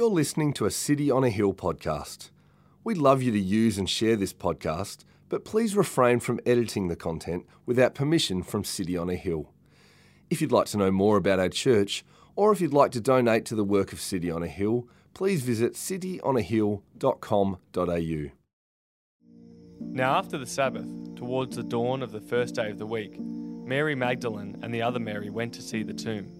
You're listening to a City on a Hill podcast. We'd love you to use and share this podcast, but please refrain from editing the content without permission from City on a Hill. If you'd like to know more about our church, or if you'd like to donate to the work of City on a Hill, please visit cityonahill.com.au. Now, after the Sabbath, towards the dawn of the first day of the week, Mary Magdalene and the other Mary went to see the tomb.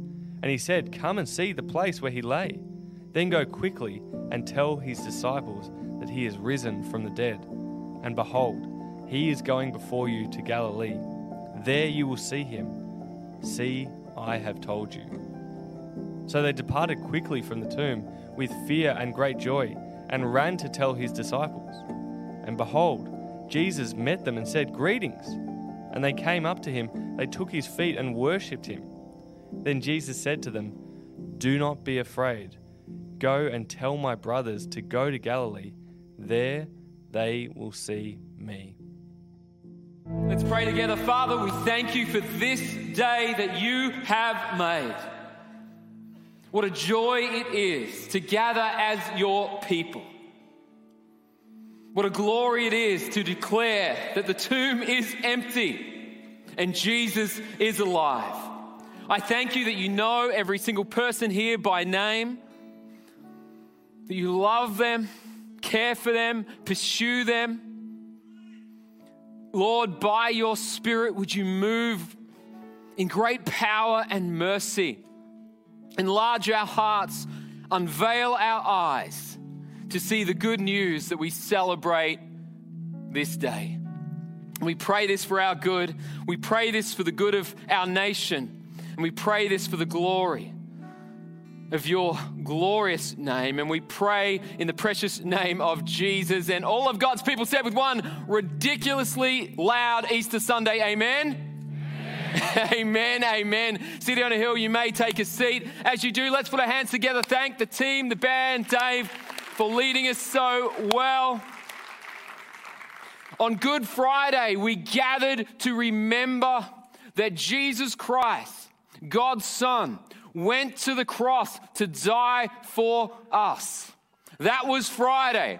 and he said, Come and see the place where he lay. Then go quickly and tell his disciples that he is risen from the dead. And behold, he is going before you to Galilee. There you will see him. See, I have told you. So they departed quickly from the tomb with fear and great joy, and ran to tell his disciples. And behold, Jesus met them and said, Greetings. And they came up to him, they took his feet and worshipped him. Then Jesus said to them, Do not be afraid. Go and tell my brothers to go to Galilee. There they will see me. Let's pray together. Father, we thank you for this day that you have made. What a joy it is to gather as your people. What a glory it is to declare that the tomb is empty and Jesus is alive. I thank you that you know every single person here by name, that you love them, care for them, pursue them. Lord, by your Spirit, would you move in great power and mercy? Enlarge our hearts, unveil our eyes to see the good news that we celebrate this day. We pray this for our good. We pray this for the good of our nation. And we pray this for the glory of your glorious name. And we pray in the precious name of Jesus. And all of God's people said with one ridiculously loud Easter Sunday, Amen. Amen, amen. City on a hill, you may take a seat. As you do, let's put our hands together. Thank the team, the band, Dave, for leading us so well. On Good Friday, we gathered to remember that Jesus Christ God's Son, went to the cross to die for us. That was Friday.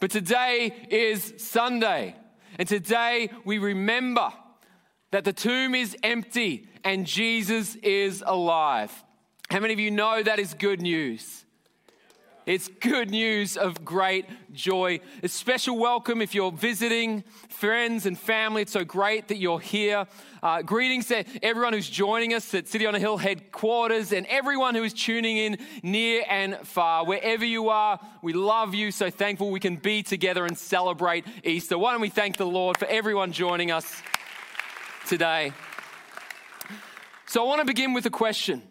But today is Sunday. And today we remember that the tomb is empty and Jesus is alive. How many of you know that is good news? It's good news of great joy. A special welcome if you're visiting friends and family. It's so great that you're here. Uh, greetings to everyone who's joining us at City on a Hill headquarters and everyone who is tuning in near and far. Wherever you are, we love you. So thankful we can be together and celebrate Easter. Why don't we thank the Lord for everyone joining us today? So I want to begin with a question.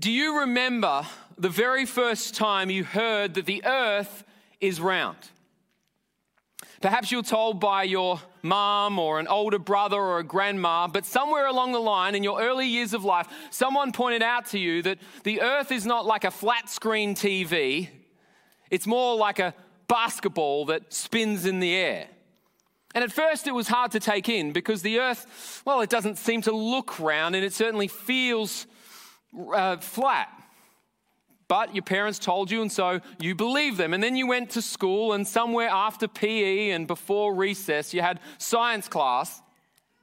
Do you remember the very first time you heard that the earth is round. Perhaps you were told by your mom or an older brother or a grandma, but somewhere along the line in your early years of life, someone pointed out to you that the earth is not like a flat screen TV, it's more like a basketball that spins in the air. And at first it was hard to take in because the earth, well, it doesn't seem to look round and it certainly feels uh, flat but your parents told you, and so you believed them. And then you went to school, and somewhere after PE and before recess, you had science class.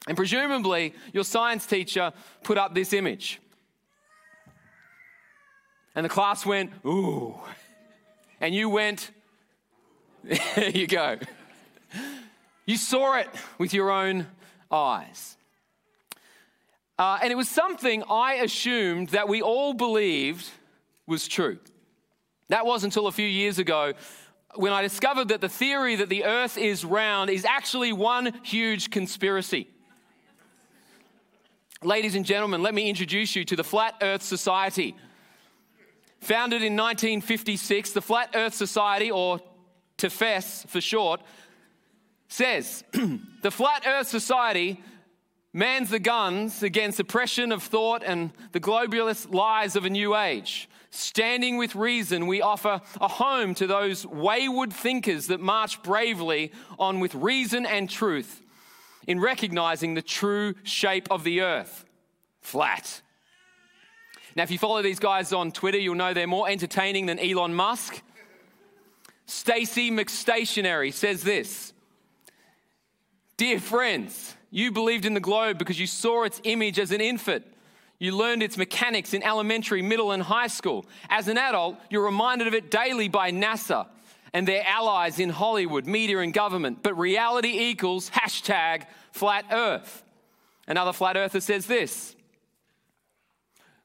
And presumably, your science teacher put up this image. And the class went, ooh. And you went, there you go. You saw it with your own eyes. Uh, and it was something I assumed that we all believed was true. That was until a few years ago when I discovered that the theory that the earth is round is actually one huge conspiracy. Ladies and gentlemen, let me introduce you to the Flat Earth Society. Founded in 1956, the Flat Earth Society, or TEFES for short, says the Flat Earth Society mans the guns against oppression of thought and the globalist lies of a new age. Standing with reason, we offer a home to those wayward thinkers that march bravely on with reason and truth in recognizing the true shape of the earth flat. Now, if you follow these guys on Twitter, you'll know they're more entertaining than Elon Musk. Stacy McStationary says this Dear friends, you believed in the globe because you saw its image as an infant. You learned its mechanics in elementary, middle, and high school. As an adult, you're reminded of it daily by NASA and their allies in Hollywood, media, and government. But reality equals hashtag flat earth. Another flat earther says this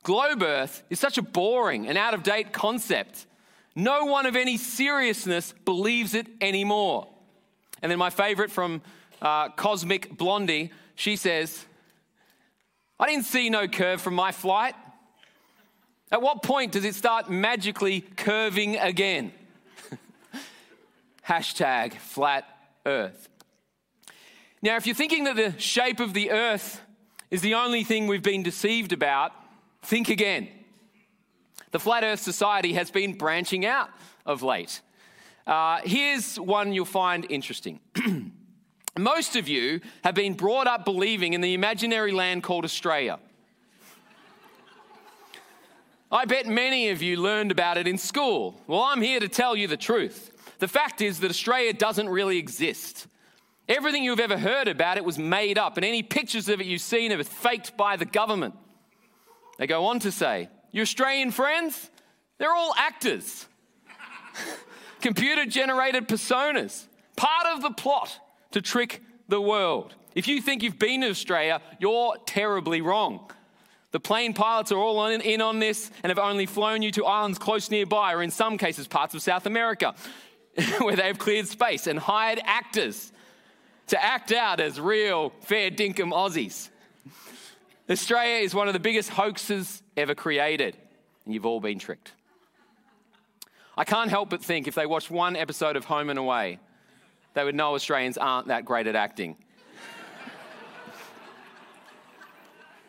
Globe Earth is such a boring and out of date concept. No one of any seriousness believes it anymore. And then my favorite from uh, Cosmic Blondie, she says, I didn't see no curve from my flight. At what point does it start magically curving again? Hashtag flat earth. Now, if you're thinking that the shape of the earth is the only thing we've been deceived about, think again. The Flat Earth Society has been branching out of late. Uh, here's one you'll find interesting. Most of you have been brought up believing in the imaginary land called Australia. I bet many of you learned about it in school. Well, I'm here to tell you the truth. The fact is that Australia doesn't really exist. Everything you've ever heard about it was made up, and any pictures of it you've seen are faked by the government. They go on to say, Your Australian friends, they're all actors, computer generated personas, part of the plot to trick the world. If you think you've been to Australia, you're terribly wrong. The plane pilots are all in on this and have only flown you to islands close nearby, or in some cases, parts of South America, where they've cleared space and hired actors to act out as real fair dinkum Aussies. Australia is one of the biggest hoaxes ever created, and you've all been tricked. I can't help but think if they watched one episode of Home and Away, they would know Australians aren't that great at acting.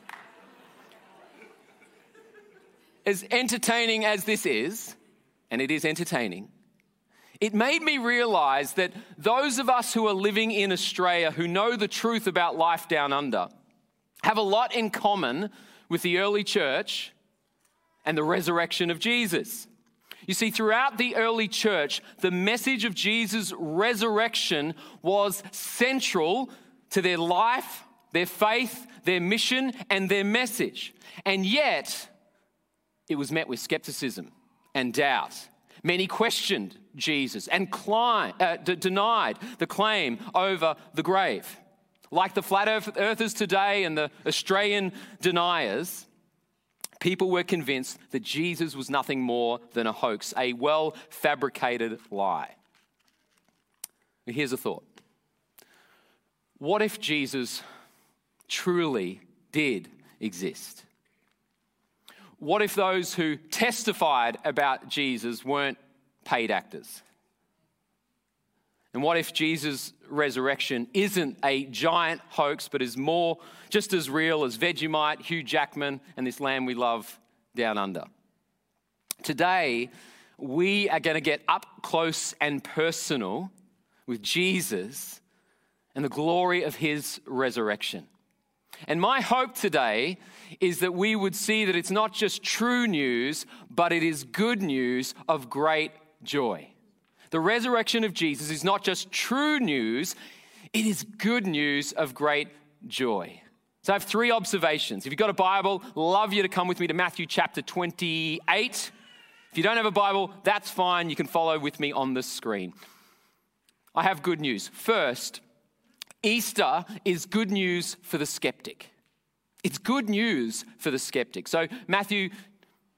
as entertaining as this is, and it is entertaining, it made me realize that those of us who are living in Australia who know the truth about life down under have a lot in common with the early church and the resurrection of Jesus. You see, throughout the early church, the message of Jesus' resurrection was central to their life, their faith, their mission, and their message. And yet, it was met with skepticism and doubt. Many questioned Jesus and uh, d- denied the claim over the grave. Like the flat earthers today and the Australian deniers, people were convinced that Jesus was nothing more than a hoax, a well fabricated lie. Here's a thought What if Jesus truly did exist? What if those who testified about Jesus weren't paid actors? And what if Jesus' resurrection isn't a giant hoax, but is more just as real as Vegemite, Hugh Jackman, and this land we love down under? Today, we are going to get up close and personal with Jesus and the glory of his resurrection. And my hope today is that we would see that it's not just true news, but it is good news of great joy. The resurrection of Jesus is not just true news, it is good news of great joy. So I have three observations. If you've got a Bible, love you to come with me to Matthew chapter 28. If you don't have a Bible, that's fine. You can follow with me on the screen. I have good news. First, Easter is good news for the skeptic. It's good news for the skeptic. So, Matthew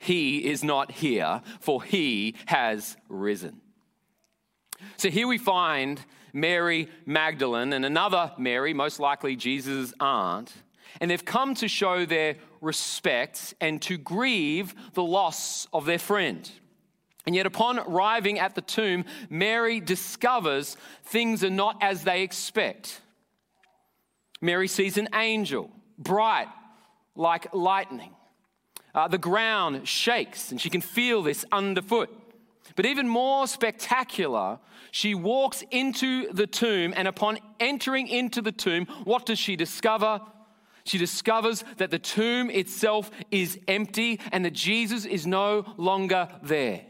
He is not here, for he has risen. So here we find Mary Magdalene and another Mary, most likely Jesus' aunt, and they've come to show their respect and to grieve the loss of their friend. And yet, upon arriving at the tomb, Mary discovers things are not as they expect. Mary sees an angel, bright like lightning. Uh, the ground shakes, and she can feel this underfoot. But even more spectacular, she walks into the tomb, and upon entering into the tomb, what does she discover? She discovers that the tomb itself is empty and that Jesus is no longer there.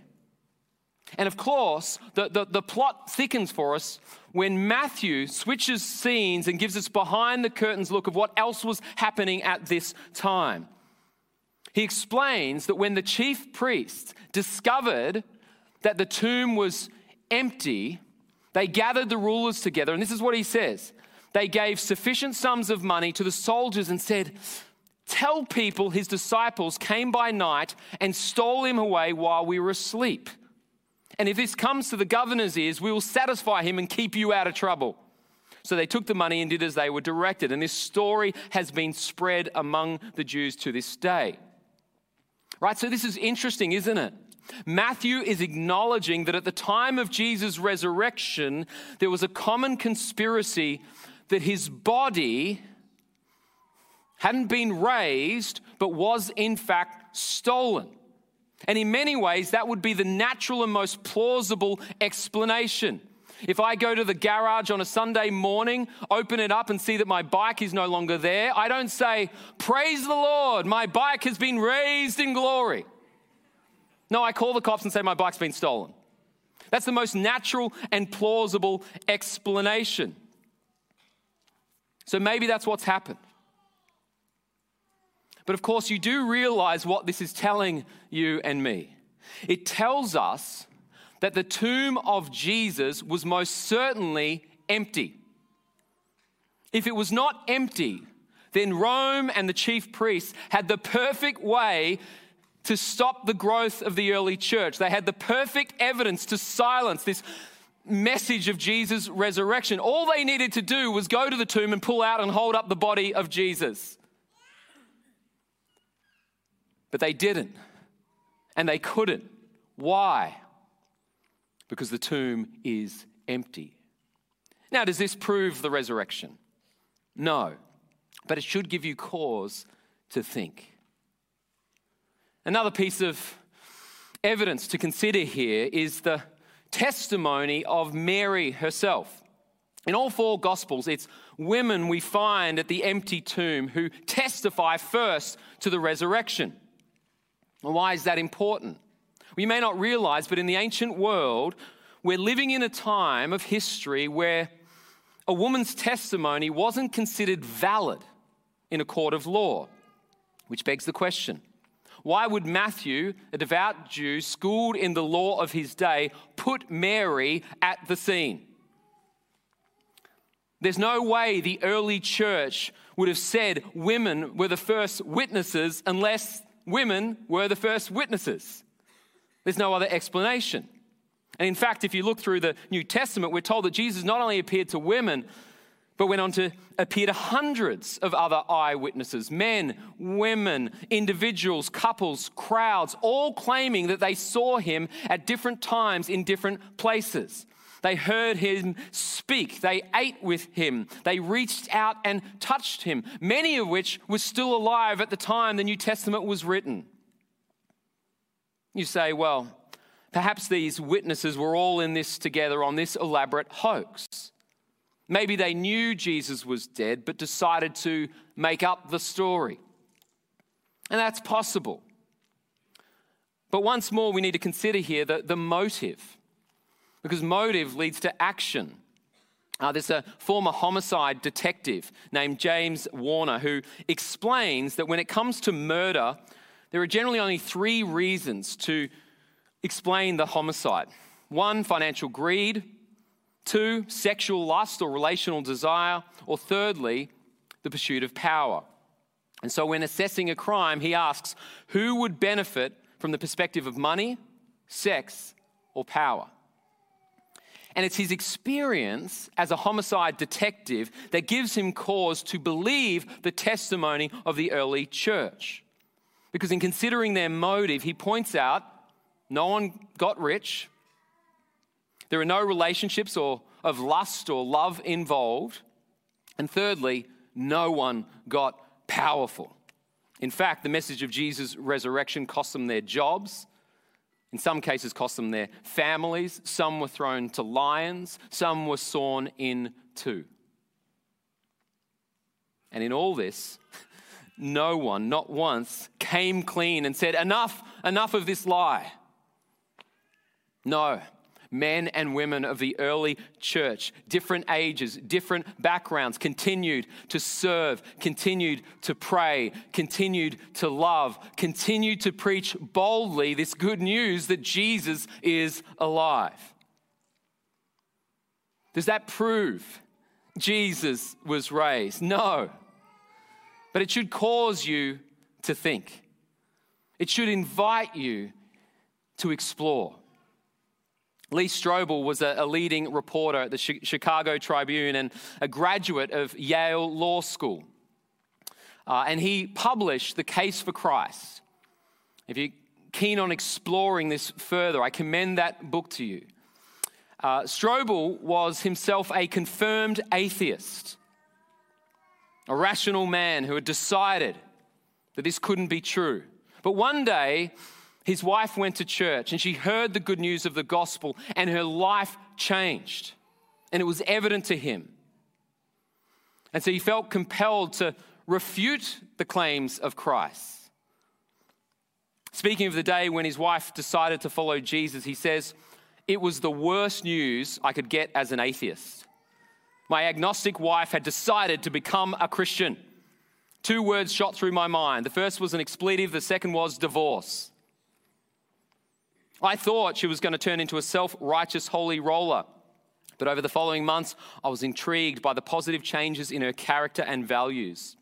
And of course, the, the, the, plot thickens for us when Matthew switches scenes and gives us behind the curtains look of what else was happening at this time. He explains that when the chief priests discovered that the tomb was empty, they gathered the rulers together, and this is what he says they gave sufficient sums of money to the soldiers and said, Tell people his disciples came by night and stole him away while we were asleep. And if this comes to the governor's ears, we will satisfy him and keep you out of trouble. So they took the money and did as they were directed. And this story has been spread among the Jews to this day. Right? So this is interesting, isn't it? Matthew is acknowledging that at the time of Jesus' resurrection, there was a common conspiracy that his body hadn't been raised, but was in fact stolen. And in many ways, that would be the natural and most plausible explanation. If I go to the garage on a Sunday morning, open it up, and see that my bike is no longer there, I don't say, Praise the Lord, my bike has been raised in glory. No, I call the cops and say, My bike's been stolen. That's the most natural and plausible explanation. So maybe that's what's happened. But of course, you do realize what this is telling you and me. It tells us that the tomb of Jesus was most certainly empty. If it was not empty, then Rome and the chief priests had the perfect way to stop the growth of the early church. They had the perfect evidence to silence this message of Jesus' resurrection. All they needed to do was go to the tomb and pull out and hold up the body of Jesus. But they didn't. And they couldn't. Why? Because the tomb is empty. Now, does this prove the resurrection? No. But it should give you cause to think. Another piece of evidence to consider here is the testimony of Mary herself. In all four Gospels, it's women we find at the empty tomb who testify first to the resurrection. why is that important? We may not realize, but in the ancient world, we're living in a time of history where a woman's testimony wasn't considered valid in a court of law, which begs the question why would Matthew, a devout Jew schooled in the law of his day, put Mary at the scene? There's no way the early church would have said women were the first witnesses unless women were the first witnesses. There's no other explanation. And in fact, if you look through the New Testament, we're told that Jesus not only appeared to women, but went on to appear to hundreds of other eyewitnesses men, women, individuals, couples, crowds, all claiming that they saw him at different times in different places. They heard him speak. They ate with him. They reached out and touched him, many of which were still alive at the time the New Testament was written. You say, well, perhaps these witnesses were all in this together on this elaborate hoax. Maybe they knew Jesus was dead, but decided to make up the story. And that's possible. But once more, we need to consider here the, the motive, because motive leads to action. Uh, there's a former homicide detective named James Warner who explains that when it comes to murder, there are generally only three reasons to explain the homicide one, financial greed, two, sexual lust or relational desire, or thirdly, the pursuit of power. And so, when assessing a crime, he asks who would benefit from the perspective of money, sex, or power. And it's his experience as a homicide detective that gives him cause to believe the testimony of the early church. Because in considering their motive, he points out no one got rich, there are no relationships or of lust or love involved, and thirdly, no one got powerful. In fact, the message of Jesus' resurrection cost them their jobs, in some cases, cost them their families. Some were thrown to lions, some were sawn in two. And in all this, no one, not once, came clean and said, Enough, enough of this lie. No, men and women of the early church, different ages, different backgrounds, continued to serve, continued to pray, continued to love, continued to preach boldly this good news that Jesus is alive. Does that prove Jesus was raised? No. But it should cause you to think. It should invite you to explore. Lee Strobel was a, a leading reporter at the Chicago Tribune and a graduate of Yale Law School. Uh, and he published The Case for Christ. If you're keen on exploring this further, I commend that book to you. Uh, Strobel was himself a confirmed atheist, a rational man who had decided that this couldn't be true. But one day, his wife went to church and she heard the good news of the gospel, and her life changed. And it was evident to him. And so he felt compelled to refute the claims of Christ. Speaking of the day when his wife decided to follow Jesus, he says, It was the worst news I could get as an atheist. My agnostic wife had decided to become a Christian. Two words shot through my mind. The first was an expletive, the second was divorce. I thought she was going to turn into a self righteous holy roller. But over the following months, I was intrigued by the positive changes in her character and values.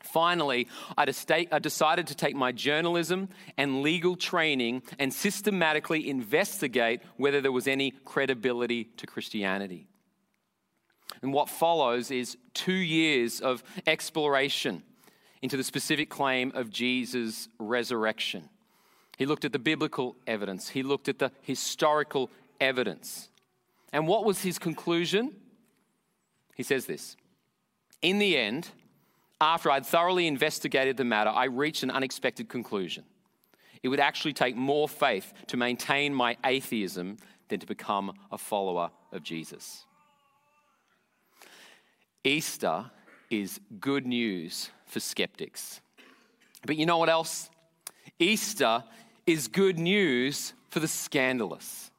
Finally, I decided to take my journalism and legal training and systematically investigate whether there was any credibility to Christianity. And what follows is two years of exploration into the specific claim of Jesus' resurrection. He looked at the biblical evidence, he looked at the historical evidence. And what was his conclusion? He says this In the end, after I'd thoroughly investigated the matter, I reached an unexpected conclusion. It would actually take more faith to maintain my atheism than to become a follower of Jesus. Easter is good news for skeptics. But you know what else? Easter is good news for the scandalous.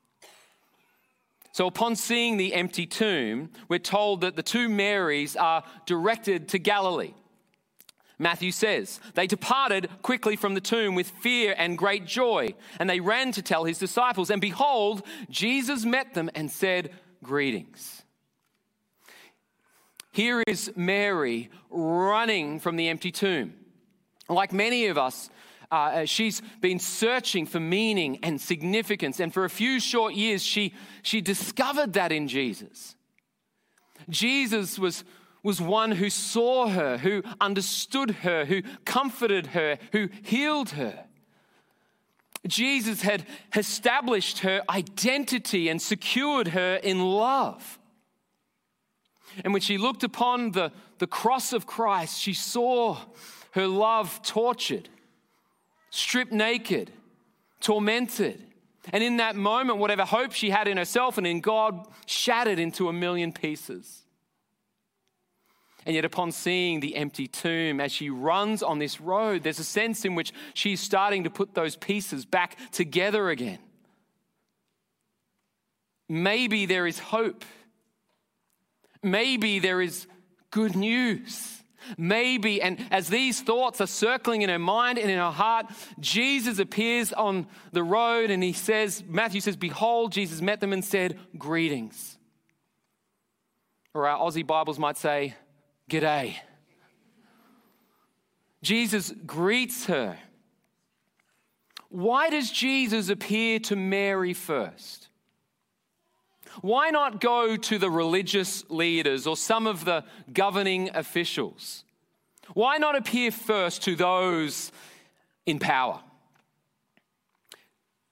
So, upon seeing the empty tomb, we're told that the two Marys are directed to Galilee. Matthew says, They departed quickly from the tomb with fear and great joy, and they ran to tell his disciples. And behold, Jesus met them and said, Greetings. Here is Mary running from the empty tomb. Like many of us, uh, uh, she's been searching for meaning and significance. And for a few short years, she, she discovered that in Jesus. Jesus was, was one who saw her, who understood her, who comforted her, who healed her. Jesus had established her identity and secured her in love. And when she looked upon the, the cross of Christ, she saw her love tortured stripped naked, tormented. And in that moment, whatever hope she had in herself and in God shattered into a million pieces. And yet, upon seeing the empty tomb as she runs on this road, there's a sense in which she's starting to put those pieces back together again. Maybe there is hope. Maybe there is good news. Maybe, and as these thoughts are circling in her mind and in her heart, Jesus appears on the road and he says, Matthew says, Behold, Jesus met them and said, Greetings. Or our Aussie Bibles might say, G'day. Jesus greets her. Why does Jesus appear to Mary first? Why not go to the religious leaders or some of the governing officials? Why not appear first to those in power?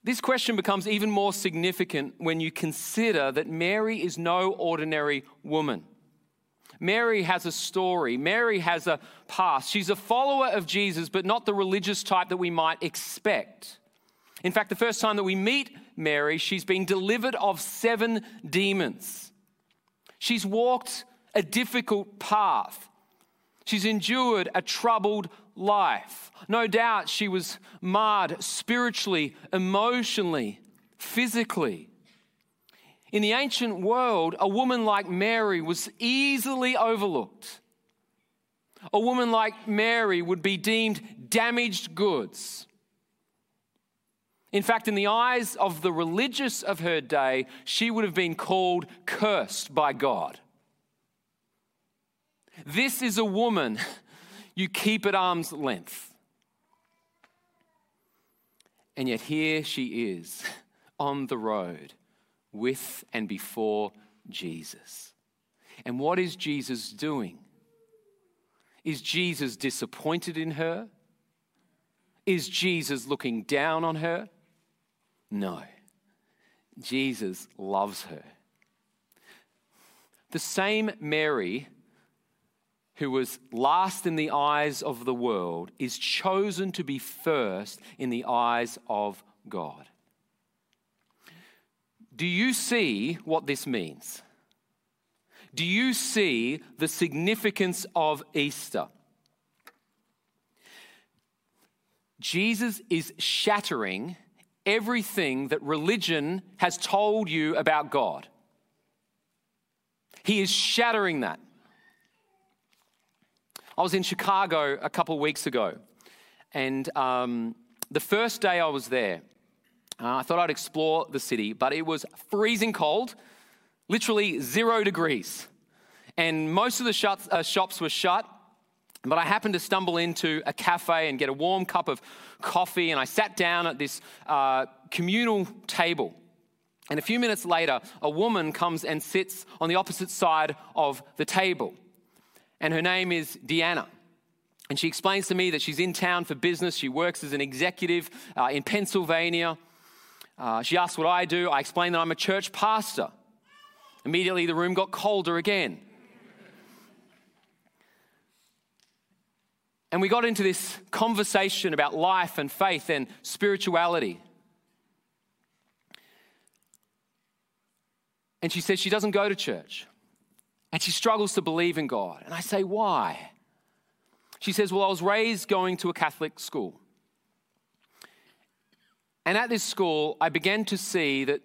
This question becomes even more significant when you consider that Mary is no ordinary woman. Mary has a story. Mary has a past. She's a follower of Jesus, but not the religious type that we might expect. In fact, the first time that we meet Mary, she's been delivered of seven demons. She's walked a difficult path. She's endured a troubled life. No doubt she was marred spiritually, emotionally, physically. In the ancient world, a woman like Mary was easily overlooked. A woman like Mary would be deemed damaged goods. In fact, in the eyes of the religious of her day, she would have been called cursed by God. This is a woman you keep at arm's length. And yet here she is on the road with and before Jesus. And what is Jesus doing? Is Jesus disappointed in her? Is Jesus looking down on her? No. Jesus loves her. The same Mary who was last in the eyes of the world is chosen to be first in the eyes of God. Do you see what this means? Do you see the significance of Easter? Jesus is shattering everything that religion has told you about God. He is shattering that. I was in Chicago a couple weeks ago, and um, the first day I was there, uh, I thought I'd explore the city, but it was freezing cold, literally zero degrees. And most of the shuts, uh, shops were shut, but I happened to stumble into a cafe and get a warm cup of coffee, and I sat down at this uh, communal table. And a few minutes later, a woman comes and sits on the opposite side of the table. And her name is Deanna. And she explains to me that she's in town for business. She works as an executive uh, in Pennsylvania. Uh, she asks what I do. I explain that I'm a church pastor. Immediately, the room got colder again. And we got into this conversation about life and faith and spirituality. And she says she doesn't go to church and she struggles to believe in God. And I say, why? She says, Well, I was raised going to a Catholic school. And at this school, I began to see that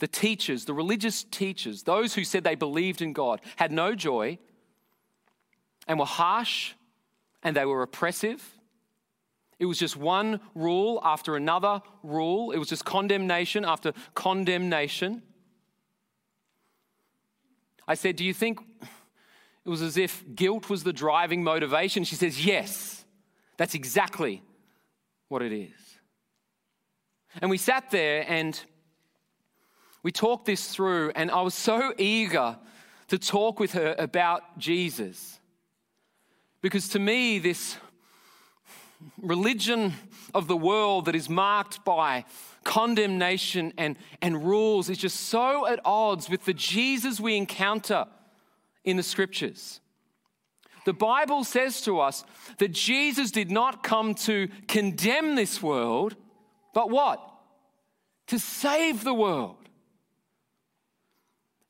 the teachers, the religious teachers, those who said they believed in God, had no joy and were harsh and they were oppressive. It was just one rule after another rule. It was just condemnation after condemnation. I said, Do you think it was as if guilt was the driving motivation? She says, Yes, that's exactly what it is. And we sat there and we talked this through, and I was so eager to talk with her about Jesus. Because to me, this religion of the world that is marked by condemnation and, and rules is just so at odds with the Jesus we encounter in the scriptures. The Bible says to us that Jesus did not come to condemn this world, but what? To save the world.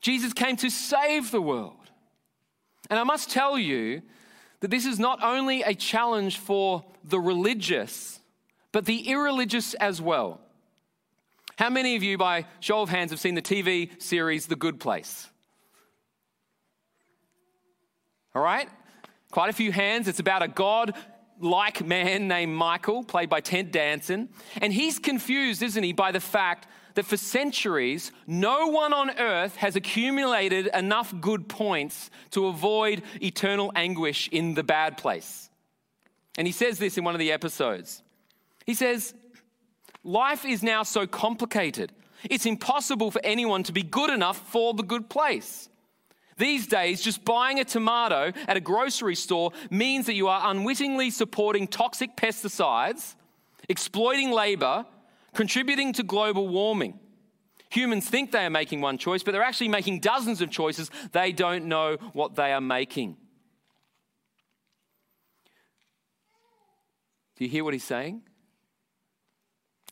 Jesus came to save the world. And I must tell you that this is not only a challenge for the religious, but the irreligious as well. How many of you, by show of hands, have seen the TV series The Good Place? All right? Quite a few hands. It's about a God like man named Michael, played by Ted Danson. And he's confused, isn't he, by the fact that for centuries, no one on earth has accumulated enough good points to avoid eternal anguish in the bad place. And he says this in one of the episodes. He says, Life is now so complicated, it's impossible for anyone to be good enough for the good place. These days, just buying a tomato at a grocery store means that you are unwittingly supporting toxic pesticides, exploiting labor, contributing to global warming. Humans think they are making one choice, but they're actually making dozens of choices. They don't know what they are making. Do you hear what he's saying?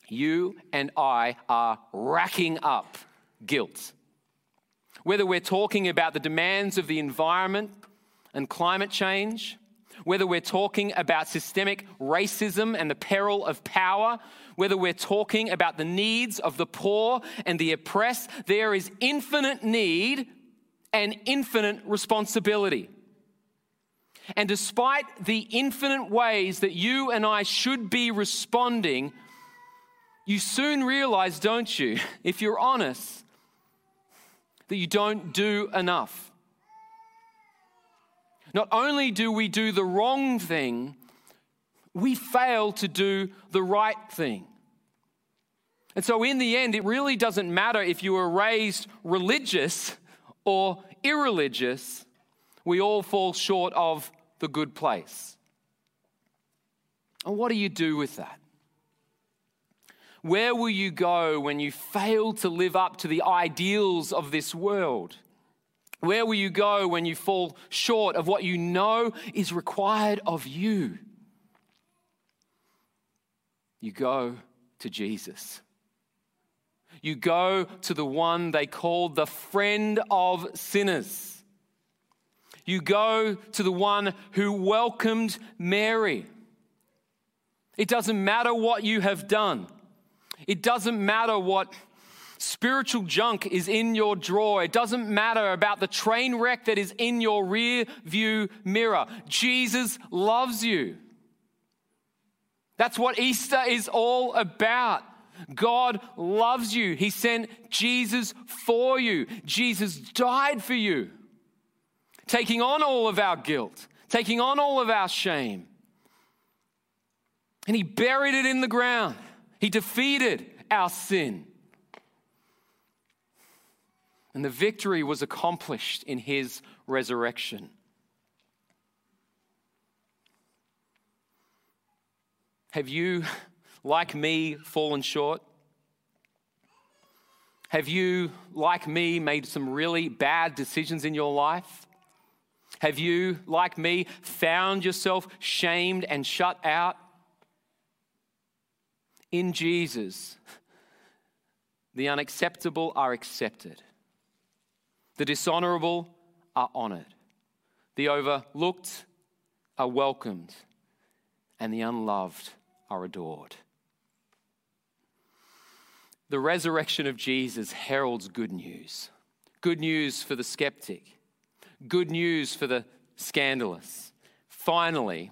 You and I are racking up guilt. Whether we're talking about the demands of the environment and climate change, whether we're talking about systemic racism and the peril of power, whether we're talking about the needs of the poor and the oppressed, there is infinite need and infinite responsibility. And despite the infinite ways that you and I should be responding, you soon realize, don't you, if you're honest, that you don't do enough. Not only do we do the wrong thing, we fail to do the right thing. And so, in the end, it really doesn't matter if you were raised religious or irreligious, we all fall short of the good place. And what do you do with that? Where will you go when you fail to live up to the ideals of this world? Where will you go when you fall short of what you know is required of you? You go to Jesus. You go to the one they called the friend of sinners. You go to the one who welcomed Mary. It doesn't matter what you have done. It doesn't matter what spiritual junk is in your drawer. It doesn't matter about the train wreck that is in your rear view mirror. Jesus loves you. That's what Easter is all about. God loves you. He sent Jesus for you. Jesus died for you, taking on all of our guilt, taking on all of our shame. And He buried it in the ground. He defeated our sin. And the victory was accomplished in his resurrection. Have you, like me, fallen short? Have you, like me, made some really bad decisions in your life? Have you, like me, found yourself shamed and shut out? In Jesus, the unacceptable are accepted, the dishonorable are honored, the overlooked are welcomed, and the unloved are adored. The resurrection of Jesus heralds good news. Good news for the skeptic, good news for the scandalous. Finally,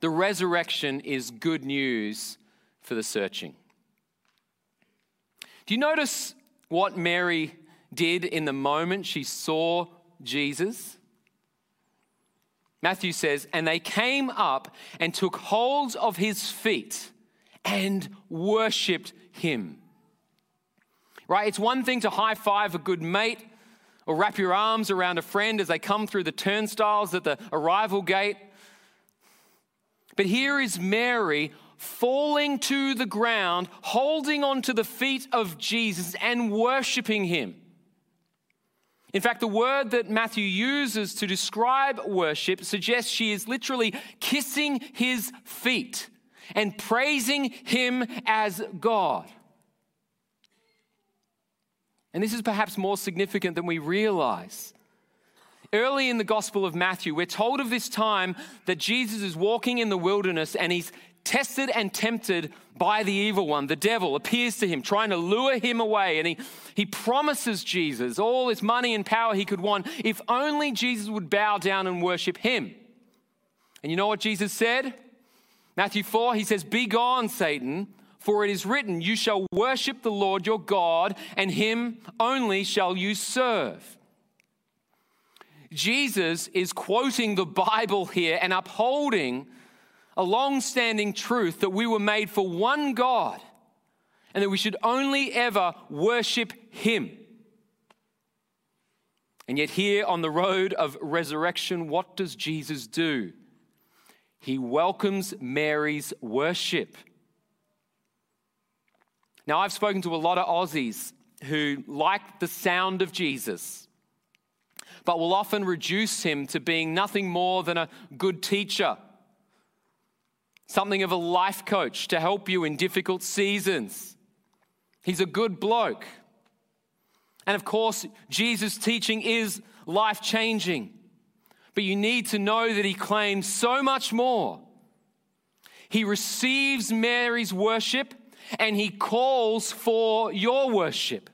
the resurrection is good news for the searching. Do you notice what Mary did in the moment she saw Jesus? Matthew says, and they came up and took hold of his feet and worshipped him. Right? It's one thing to high five a good mate or wrap your arms around a friend as they come through the turnstiles at the arrival gate. But here is Mary falling to the ground, holding onto the feet of Jesus and worshiping him. In fact, the word that Matthew uses to describe worship suggests she is literally kissing his feet and praising him as God. And this is perhaps more significant than we realize. Early in the Gospel of Matthew, we're told of this time that Jesus is walking in the wilderness and he's tested and tempted by the evil one, the devil, appears to him, trying to lure him away. And he, he promises Jesus all his money and power he could want if only Jesus would bow down and worship him. And you know what Jesus said? Matthew 4, he says, Be gone, Satan, for it is written, You shall worship the Lord your God, and him only shall you serve. Jesus is quoting the Bible here and upholding a long standing truth that we were made for one God and that we should only ever worship Him. And yet, here on the road of resurrection, what does Jesus do? He welcomes Mary's worship. Now, I've spoken to a lot of Aussies who like the sound of Jesus, but will often reduce him to being nothing more than a good teacher, something of a life coach to help you in difficult seasons. He's a good bloke. And of course, Jesus' teaching is life changing. But you need to know that he claims so much more. He receives Mary's worship and he calls for your worship.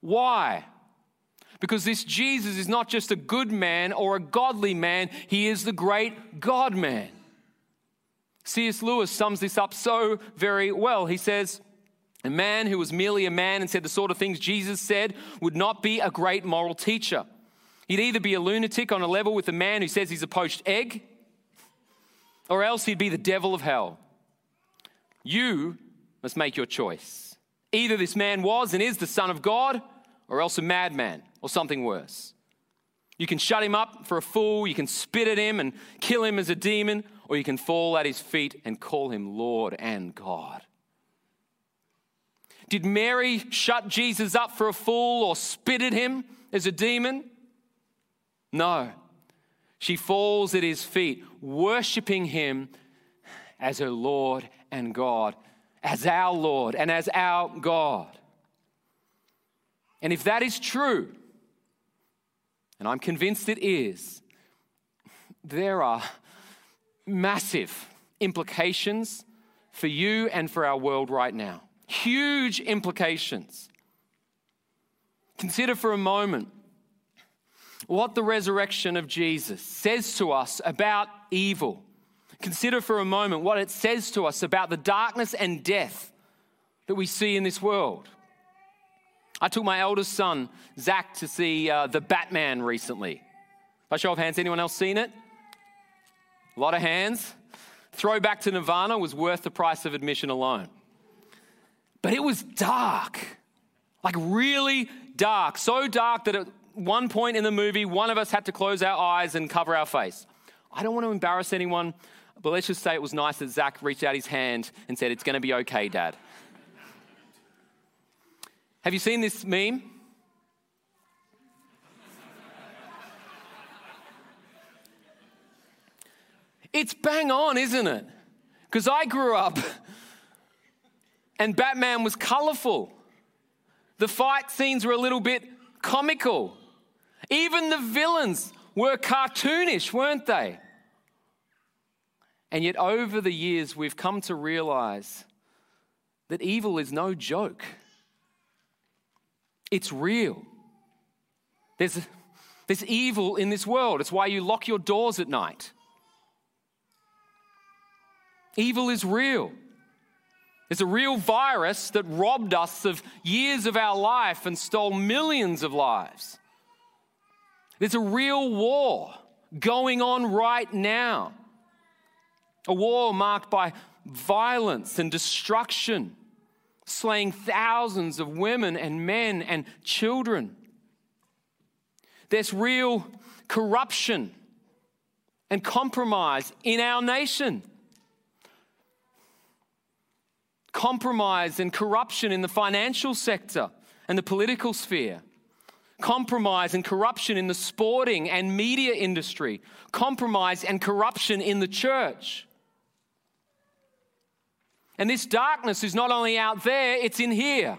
Why? Because this Jesus is not just a good man or a godly man, he is the great God man. C.S. Lewis sums this up so very well. He says, a man who was merely a man and said the sort of things Jesus said would not be a great moral teacher. He'd either be a lunatic on a level with a man who says he's a poached egg, or else he'd be the devil of hell. You must make your choice. Either this man was and is the Son of God, or else a madman, or something worse. You can shut him up for a fool, you can spit at him and kill him as a demon, or you can fall at his feet and call him Lord and God. Did Mary shut Jesus up for a fool or spit at him as a demon? No. She falls at his feet, worshiping him as her Lord and God, as our Lord and as our God. And if that is true, and I'm convinced it is, there are massive implications for you and for our world right now. Huge implications. Consider for a moment what the resurrection of Jesus says to us about evil. Consider for a moment what it says to us about the darkness and death that we see in this world. I took my eldest son, Zach, to see uh, The Batman recently. By show of hands, anyone else seen it? A lot of hands. Throwback to Nirvana was worth the price of admission alone. But it was dark, like really dark. So dark that at one point in the movie, one of us had to close our eyes and cover our face. I don't want to embarrass anyone, but let's just say it was nice that Zach reached out his hand and said, It's going to be okay, Dad. Have you seen this meme? It's bang on, isn't it? Because I grew up and Batman was colorful. The fight scenes were a little bit comical. Even the villains were cartoonish, weren't they? And yet, over the years, we've come to realize that evil is no joke. It's real. There's, there's evil in this world. It's why you lock your doors at night. Evil is real. There's a real virus that robbed us of years of our life and stole millions of lives. There's a real war going on right now. A war marked by violence and destruction, slaying thousands of women and men and children. There's real corruption and compromise in our nation compromise and corruption in the financial sector and the political sphere, compromise and corruption in the sporting and media industry, compromise and corruption in the church. And this darkness is not only out there, it's in here.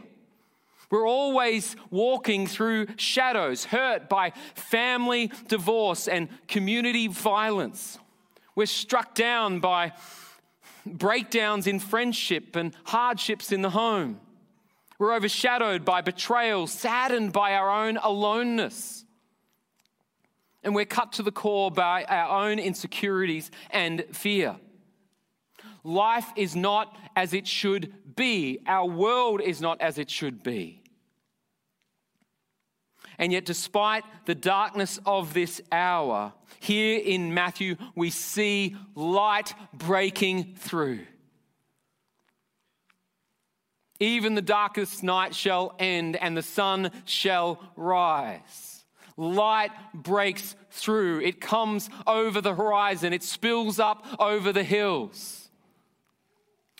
We're always walking through shadows, hurt by family divorce and community violence. We're struck down by breakdowns in friendship and hardships in the home. We're overshadowed by betrayal, saddened by our own aloneness. And we're cut to the core by our own insecurities and fear. Life is not as it should be. Our world is not as it should be. And yet, despite the darkness of this hour, here in Matthew, we see light breaking through. Even the darkest night shall end, and the sun shall rise. Light breaks through. It comes over the horizon. It spills up over the hills.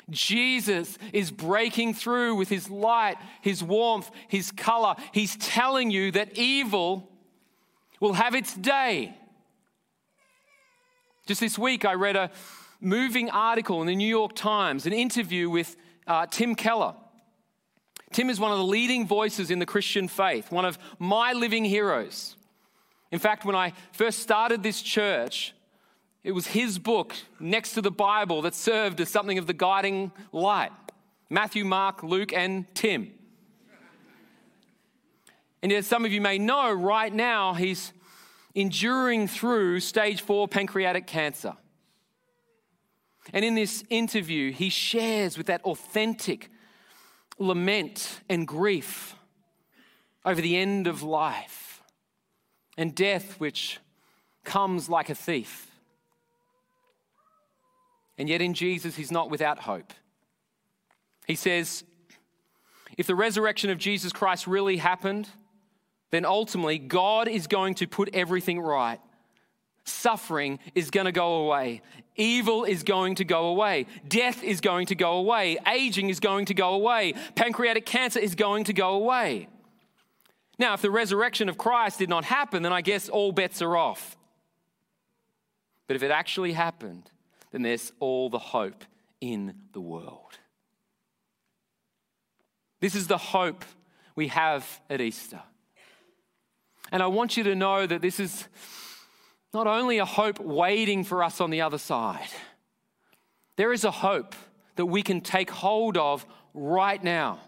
Jesus is breaking through with his light, his warmth, his color. He's telling you that evil will have its day. Just this week, I read a moving article in the New York Times, an interview with uh, Tim Keller. Tim is one of the leading voices in the Christian faith, one of my living heroes. In fact, when I first started this church, it was his book next to the Bible that served as something of the guiding light Matthew, Mark, Luke, and Tim. And as some of you may know, right now he's enduring through stage four pancreatic cancer. And in this interview, he shares with that authentic lament and grief over the end of life and death, which comes like a thief. And yet in Jesus, he's not without hope. He says, if the resurrection of Jesus Christ really happened, then ultimately God is going to put everything right. Suffering is going to go away. Evil is going to go away. Death is going to go away. Aging is going to go away. Pancreatic cancer is going to go away. Now, if the resurrection of Christ did not happen, then I guess all bets are off. But if it actually happened, then there's all the hope in the world. This is the hope we have at Easter. And I want you to know that this is not only a hope waiting for us on the other side, there is a hope that we can take hold of right now,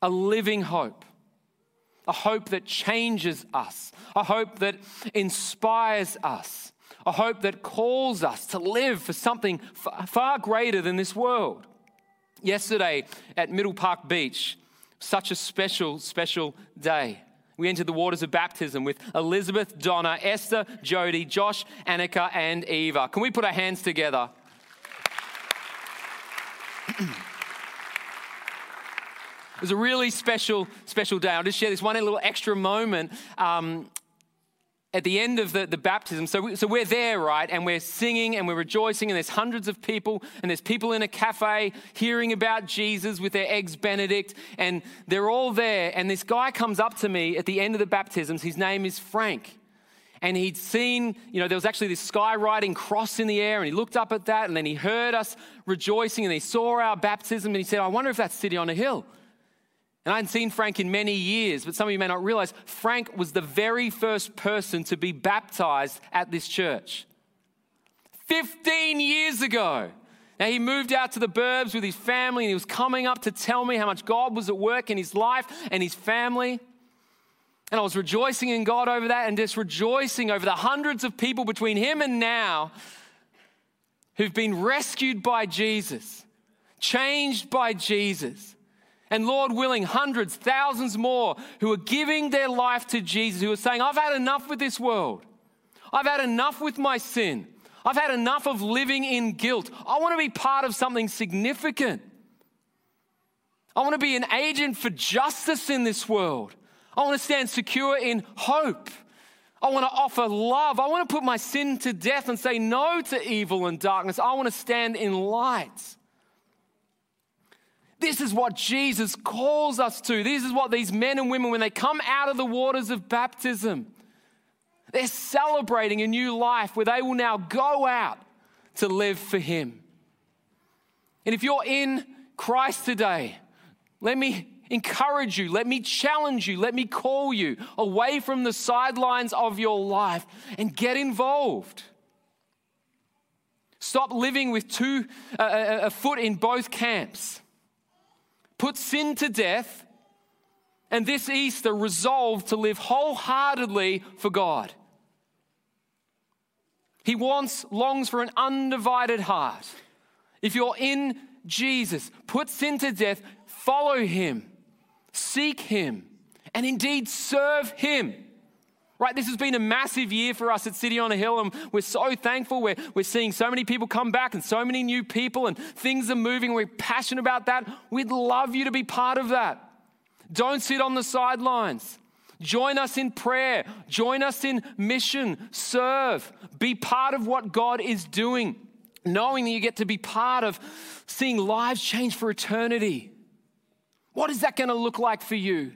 a living hope. A hope that changes us, a hope that inspires us, a hope that calls us to live for something far greater than this world. Yesterday at Middle Park Beach, such a special, special day. We entered the waters of baptism with Elizabeth, Donna, Esther, Jody, Josh, Annika, and Eva. Can we put our hands together? it was a really special, special day. I'll just share this one little extra moment. Um, at the end of the, the baptism, so, we, so we're there, right? And we're singing and we're rejoicing, and there's hundreds of people, and there's people in a cafe hearing about Jesus with their eggs Benedict, and they're all there. And this guy comes up to me at the end of the baptisms. His name is Frank. And he'd seen, you know, there was actually this skywriting cross in the air, and he looked up at that, and then he heard us rejoicing, and he saw our baptism, and he said, I wonder if that's City on a Hill. And I hadn't seen Frank in many years, but some of you may not realize Frank was the very first person to be baptized at this church. 15 years ago. Now, he moved out to the burbs with his family and he was coming up to tell me how much God was at work in his life and his family. And I was rejoicing in God over that and just rejoicing over the hundreds of people between him and now who've been rescued by Jesus, changed by Jesus and Lord willing, hundreds, thousands more who are giving their life to Jesus, who are saying, I've had enough with this world. I've had enough with my sin. I've had enough of living in guilt. I want to be part of something significant. I want to be an agent for justice in this world. I want to stand secure in hope. I want to offer love. I want to put my sin to death and say no to evil and darkness. I want to stand in light. This is what Jesus calls us to. This is what these men and women, when they come out of the waters of baptism, they're celebrating a new life where they will now go out to live for Him. And if you're in Christ today, let me encourage you, let me challenge you, let me call you away from the sidelines of your life and get involved. Stop living with two, uh, a foot in both camps put sin to death, and this Easter resolved to live wholeheartedly for God. He wants, longs for an undivided heart. If you're in Jesus, put sin to death, follow him, seek him, and indeed serve him. Right, this has been a massive year for us at City on a Hill, and we're so thankful. We're, we're seeing so many people come back and so many new people, and things are moving. We're passionate about that. We'd love you to be part of that. Don't sit on the sidelines. Join us in prayer. Join us in mission. Serve. Be part of what God is doing, knowing that you get to be part of seeing lives change for eternity. What is that going to look like for you?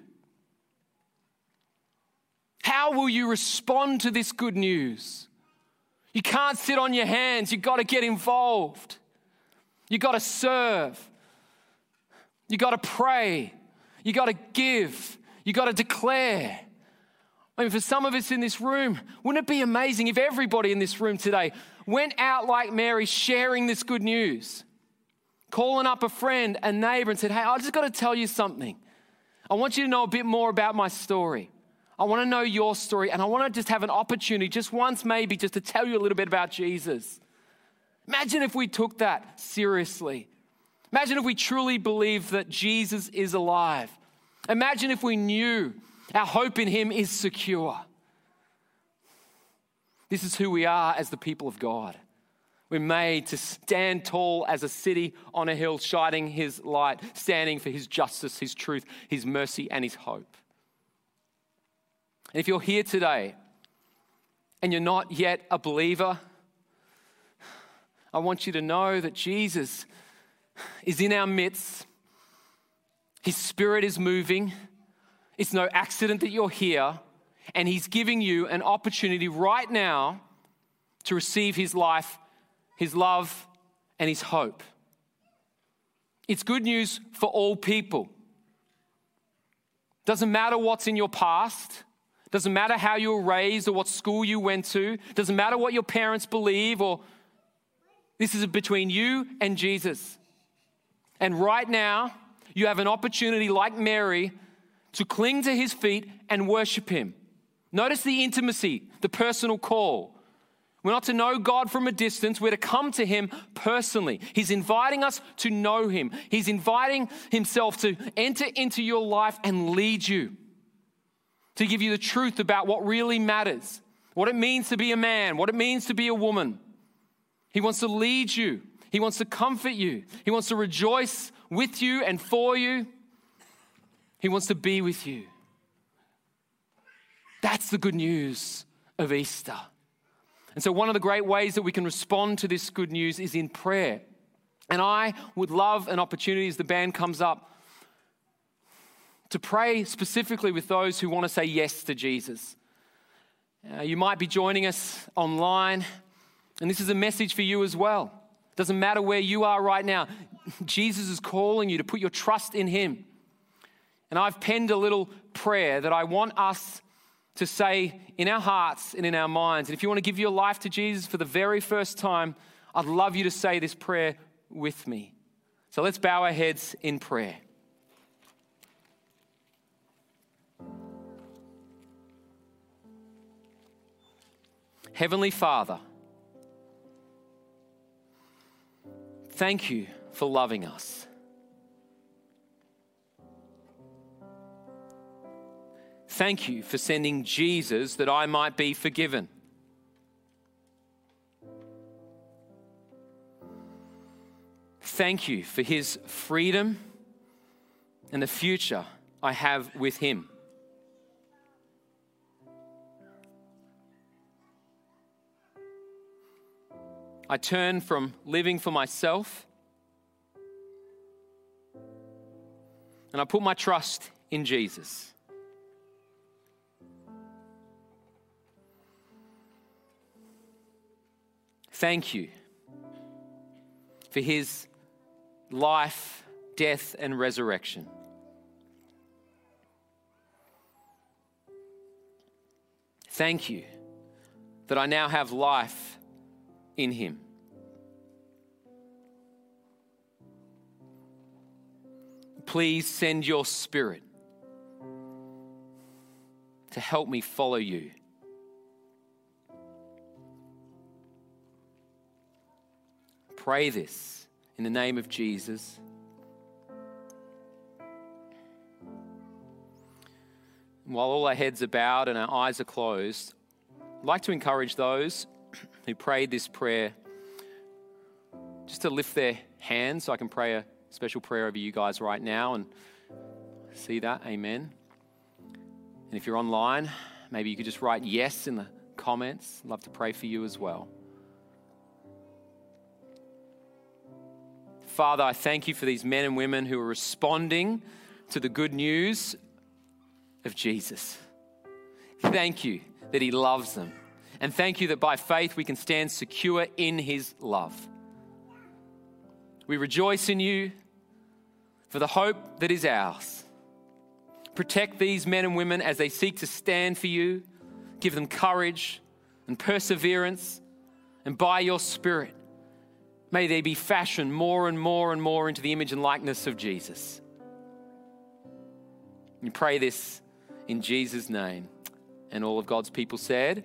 How will you respond to this good news? You can't sit on your hands. You've got to get involved. You've got to serve. You've got to pray. You've got to give. You've got to declare. I mean, for some of us in this room, wouldn't it be amazing if everybody in this room today went out like Mary sharing this good news? Calling up a friend, a neighbor, and said, Hey, I just got to tell you something. I want you to know a bit more about my story. I want to know your story, and I want to just have an opportunity, just once maybe, just to tell you a little bit about Jesus. Imagine if we took that seriously. Imagine if we truly believed that Jesus is alive. Imagine if we knew our hope in Him is secure. This is who we are as the people of God. We're made to stand tall as a city on a hill, shining His light, standing for His justice, His truth, His mercy, and His hope. And if you're here today and you're not yet a believer, I want you to know that Jesus is in our midst. His spirit is moving. It's no accident that you're here. And He's giving you an opportunity right now to receive His life, His love, and His hope. It's good news for all people. Doesn't matter what's in your past. Doesn't matter how you were raised or what school you went to. Doesn't matter what your parents believe or this is between you and Jesus. And right now, you have an opportunity like Mary to cling to his feet and worship him. Notice the intimacy, the personal call. We're not to know God from a distance, we're to come to him personally. He's inviting us to know him, he's inviting himself to enter into your life and lead you to give you the truth about what really matters, what it means to be a man, what it means to be a woman. He wants to lead you, He wants to comfort you, He wants to rejoice with you and for you. He wants to be with you. That's the good news of Easter. And so, one of the great ways that we can respond to this good news is in prayer. And I would love an opportunity as the band comes up to pray specifically with those who want to say yes to Jesus. Uh, you might be joining us online, and this is a message for you as well. Doesn't matter where you are right now, Jesus is calling you to put your trust in Him. And I've penned a little prayer that I want us to say in our hearts and in our minds. And if you want to give your life to Jesus for the very first time, I'd love you to say this prayer with me. So let's bow our heads in prayer. Heavenly Father, thank you for loving us. Thank you for sending Jesus that I might be forgiven. Thank you for his freedom and the future I have with him. I turn from living for myself and I put my trust in Jesus. Thank you for his life, death, and resurrection. Thank you that I now have life in Him. Please send your Spirit to help me follow you. pray this in the name of Jesus. While all our heads are bowed and our eyes are closed, I'd like to encourage those who prayed this prayer just to lift their hands so I can pray a special prayer over you guys right now and see that. Amen. And if you're online, maybe you could just write yes in the comments. I'd love to pray for you as well. Father, I thank you for these men and women who are responding to the good news of Jesus. Thank you that He loves them. And thank you that by faith we can stand secure in His love. We rejoice in you for the hope that is ours. Protect these men and women as they seek to stand for you. Give them courage and perseverance. And by your Spirit, may they be fashioned more and more and more into the image and likeness of Jesus. We pray this in Jesus' name. And all of God's people said,